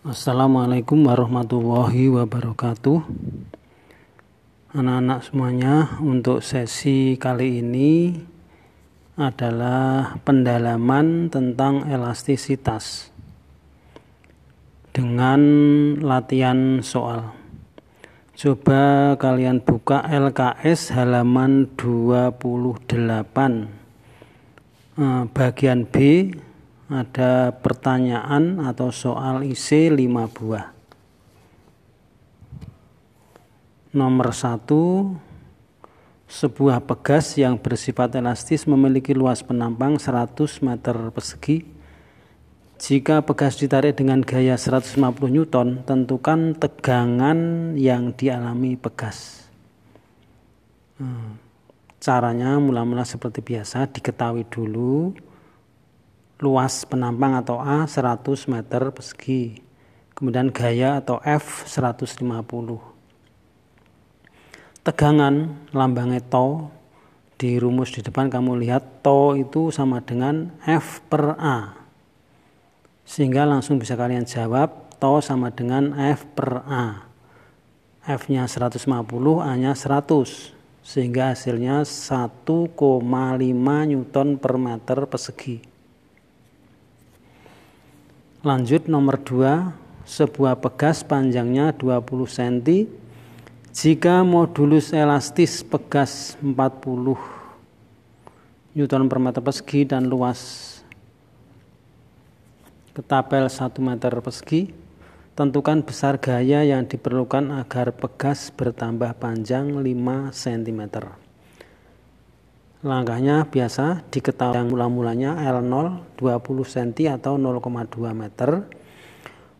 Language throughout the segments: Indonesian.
Assalamualaikum warahmatullahi wabarakatuh. Anak-anak semuanya, untuk sesi kali ini adalah pendalaman tentang elastisitas dengan latihan soal. Coba kalian buka LKS halaman 28 eh, bagian B ada pertanyaan atau soal isi 5 buah. Nomor satu, sebuah pegas yang bersifat elastis memiliki luas penampang 100 meter persegi. Jika pegas ditarik dengan gaya 150 Newton, tentukan tegangan yang dialami pegas. Hmm, caranya mula-mula seperti biasa, diketahui dulu luas penampang atau A 100 meter persegi. Kemudian gaya atau F 150 tegangan lambangnya to di rumus di depan kamu lihat to itu sama dengan F per A. Sehingga langsung bisa kalian jawab to sama dengan F per A. F nya 150 A nya 100 sehingga hasilnya 1,5 Newton per meter persegi lanjut nomor 2 sebuah pegas panjangnya 20 cm jika modulus elastis pegas 40 Newton per meter persegi dan luas. Ketapel 1 meter persegi, tentukan besar gaya yang diperlukan agar pegas bertambah panjang 5 cm. Langkahnya biasa diketahui yang mula-mulanya L0 20 cm atau 0,2 meter.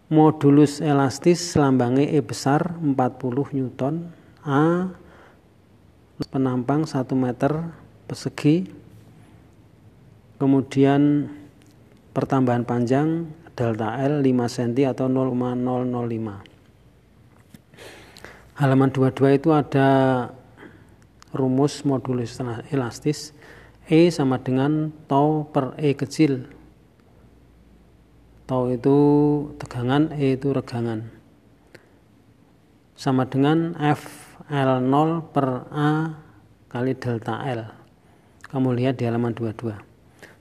Modulus elastis lambangnya E besar 40 Newton. A penampang 1 meter persegi. Kemudian pertambahan panjang delta L 5 cm atau 0,005 halaman 22 itu ada rumus modulus elastis E sama dengan tau per E kecil Tau itu tegangan, E itu regangan. Sama dengan F L0 per A kali delta L. Kamu lihat di halaman 22.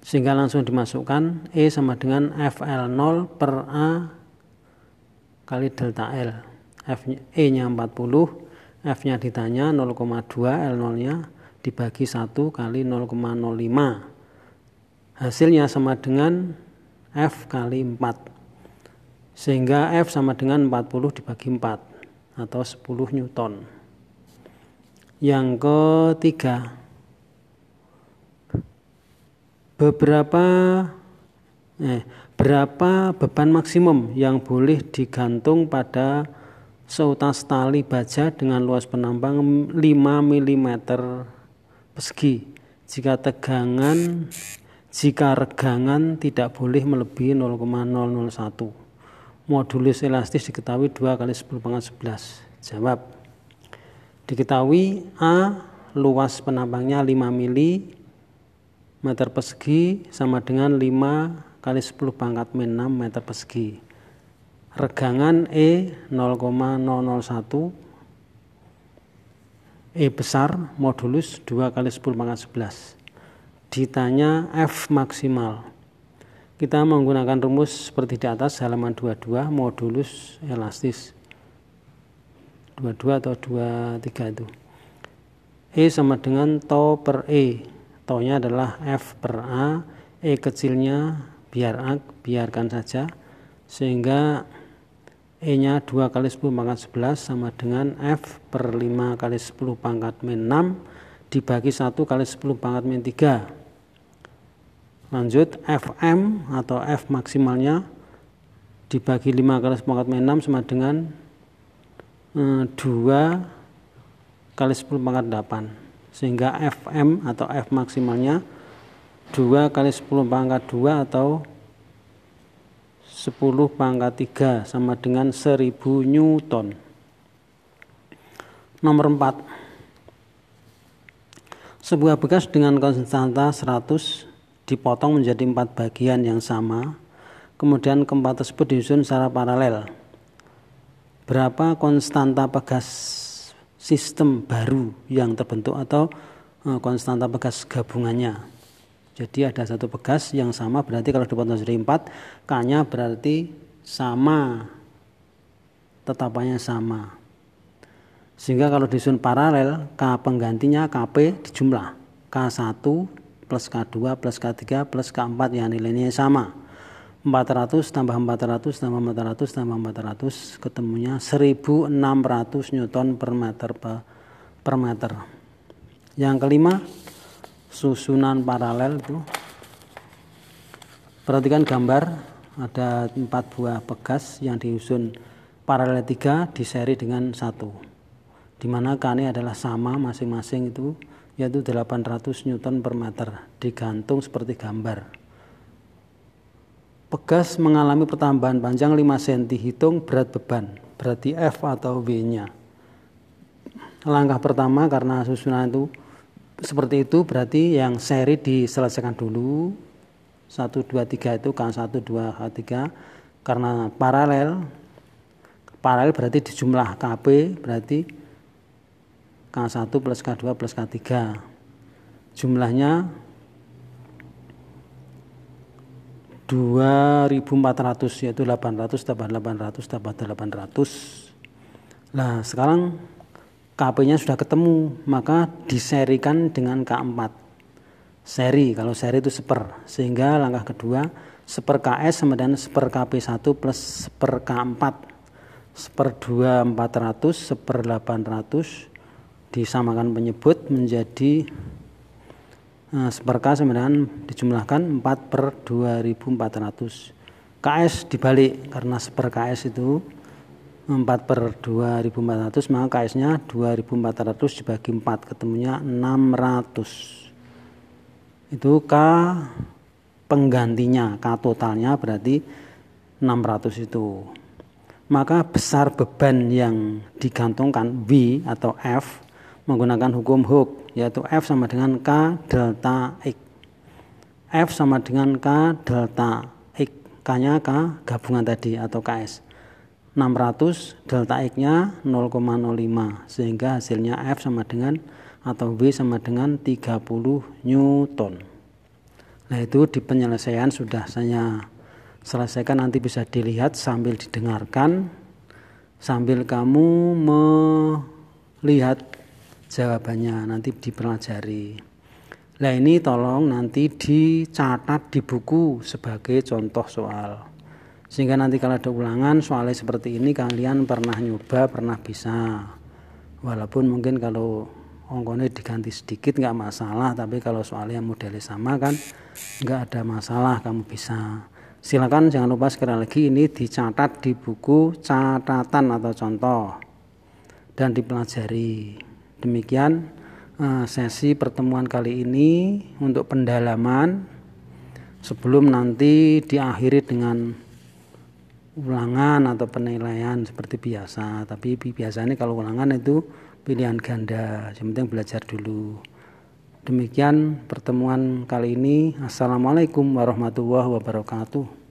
Sehingga langsung dimasukkan E sama dengan FL0 per A kali delta L. F E-nya 40, F-nya ditanya 0,2, L0-nya dibagi 1 kali 0,05. Hasilnya sama dengan F kali 4 sehingga F sama dengan 40 dibagi 4 atau 10 Newton yang ketiga beberapa eh, berapa beban maksimum yang boleh digantung pada seutas tali baja dengan luas penambang 5 mm persegi jika tegangan jika regangan tidak boleh melebihi 0,001. Modulus elastis diketahui 2 kali 10 pangkat 11. Jawab. Diketahui A luas penampangnya 5 mili meter persegi sama dengan 5 kali 10 pangkat 6 meter persegi. Regangan E 0,001 E besar modulus 2 kali 10 pangkat 11 ditanya F maksimal. Kita menggunakan rumus seperti di atas halaman 22 modulus elastis. 22 atau 23 itu. E sama dengan to per E. To-nya adalah F per A, E kecilnya biar A, biarkan saja. Sehingga E-nya 2 kali 10 pangkat 11 sama dengan F per 5 kali 10 pangkat min 6 dibagi 1 kali 10 pangkat min 3 lanjut FM atau F maksimalnya dibagi 5 kali sepangkat 6 sama dengan eh, 2 kali 10 pangkat 8 sehingga FM atau F maksimalnya 2 kali 10 pangkat 2 atau 10 pangkat 3 sama dengan 1000 Newton. Nomor 4 sebuah bekas dengan konstanta 100 dipotong menjadi empat bagian yang sama, kemudian keempat tersebut disusun secara paralel. Berapa konstanta pegas sistem baru yang terbentuk atau eh, konstanta pegas gabungannya jadi ada satu pegas yang sama berarti kalau dipotong jadi 4 K-nya berarti sama tetapannya sama. Sehingga kalau disusun paralel K penggantinya KP dijumlah. K1 plus K2 plus K3 plus K4 yang nilainya sama. 400 tambah 400 tambah 400 tambah 400 ketemunya 1600 Newton per meter per meter. Yang kelima susunan paralel itu. Perhatikan gambar ada empat buah pegas yang disusun. Paralel tiga di seri dengan satu di mana K ini adalah sama masing-masing itu yaitu 800 Newton per meter digantung seperti gambar. Pegas mengalami pertambahan panjang 5 cm hitung berat beban berarti F atau V nya langkah pertama karena susunan itu seperti itu berarti yang seri diselesaikan dulu. 1 2 3 itu K1 2 K3 karena paralel paralel berarti dijumlah KP berarti K1 plus K2 plus K3 jumlahnya 2400 yaitu 800 tambah 800 tambah 800 nah sekarang KP nya sudah ketemu maka diserikan dengan K4 seri kalau seri itu seper. Sehingga langkah kedua seper KS sama dengan seper KP1 plus seper K4 seper 2 400 seper 800 disamakan penyebut menjadi nah, seperka sebenarnya dijumlahkan 4 per 2400 KS dibalik karena seper KS itu 4 per 2400 maka KS nya 2400 dibagi 4 ketemunya 600 itu K penggantinya K totalnya berarti 600 itu maka besar beban yang digantungkan V atau F menggunakan hukum Hooke yaitu F sama dengan K delta X. F sama dengan K delta X. K-nya K gabungan tadi atau KS. 600 delta X-nya 0,05 sehingga hasilnya F sama dengan atau V sama dengan 30 Newton. Nah itu di penyelesaian sudah saya selesaikan nanti bisa dilihat sambil didengarkan sambil kamu melihat jawabannya nanti dipelajari. Nah ini tolong nanti dicatat di buku sebagai contoh soal. Sehingga nanti kalau ada ulangan soalnya seperti ini kalian pernah nyoba, pernah bisa. Walaupun mungkin kalau ongkone diganti sedikit nggak masalah, tapi kalau soalnya modelnya sama kan nggak ada masalah kamu bisa. Silakan jangan lupa sekali lagi ini dicatat di buku catatan atau contoh dan dipelajari. Demikian uh, sesi pertemuan kali ini untuk pendalaman sebelum nanti diakhiri dengan ulangan atau penilaian seperti biasa. Tapi biasanya kalau ulangan itu pilihan ganda, yang penting belajar dulu. Demikian pertemuan kali ini. Assalamualaikum warahmatullahi wabarakatuh.